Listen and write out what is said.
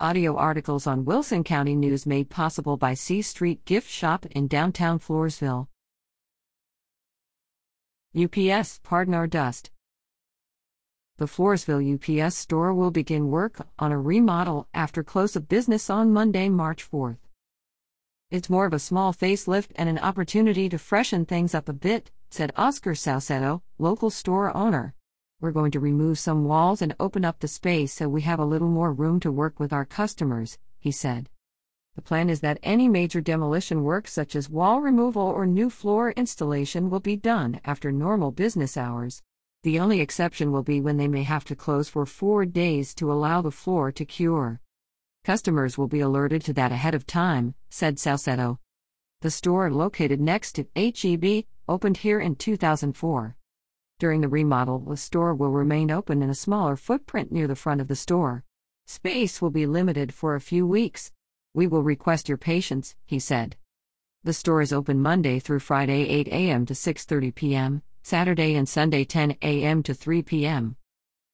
Audio articles on Wilson County News made possible by C Street Gift Shop in downtown Floresville. UPS Pardon Our Dust. The Floresville UPS store will begin work on a remodel after close of business on Monday, March 4th. It's more of a small facelift and an opportunity to freshen things up a bit, said Oscar Saucedo, local store owner. We're going to remove some walls and open up the space so we have a little more room to work with our customers, he said. The plan is that any major demolition work, such as wall removal or new floor installation, will be done after normal business hours. The only exception will be when they may have to close for four days to allow the floor to cure. Customers will be alerted to that ahead of time, said Saucedo. The store, located next to HEB, opened here in 2004. During the remodel, the store will remain open in a smaller footprint near the front of the store. Space will be limited for a few weeks. We will request your patience, he said. The store is open Monday through Friday 8 a.m. to 6:30 p.m., Saturday and Sunday 10 a.m. to 3 p.m.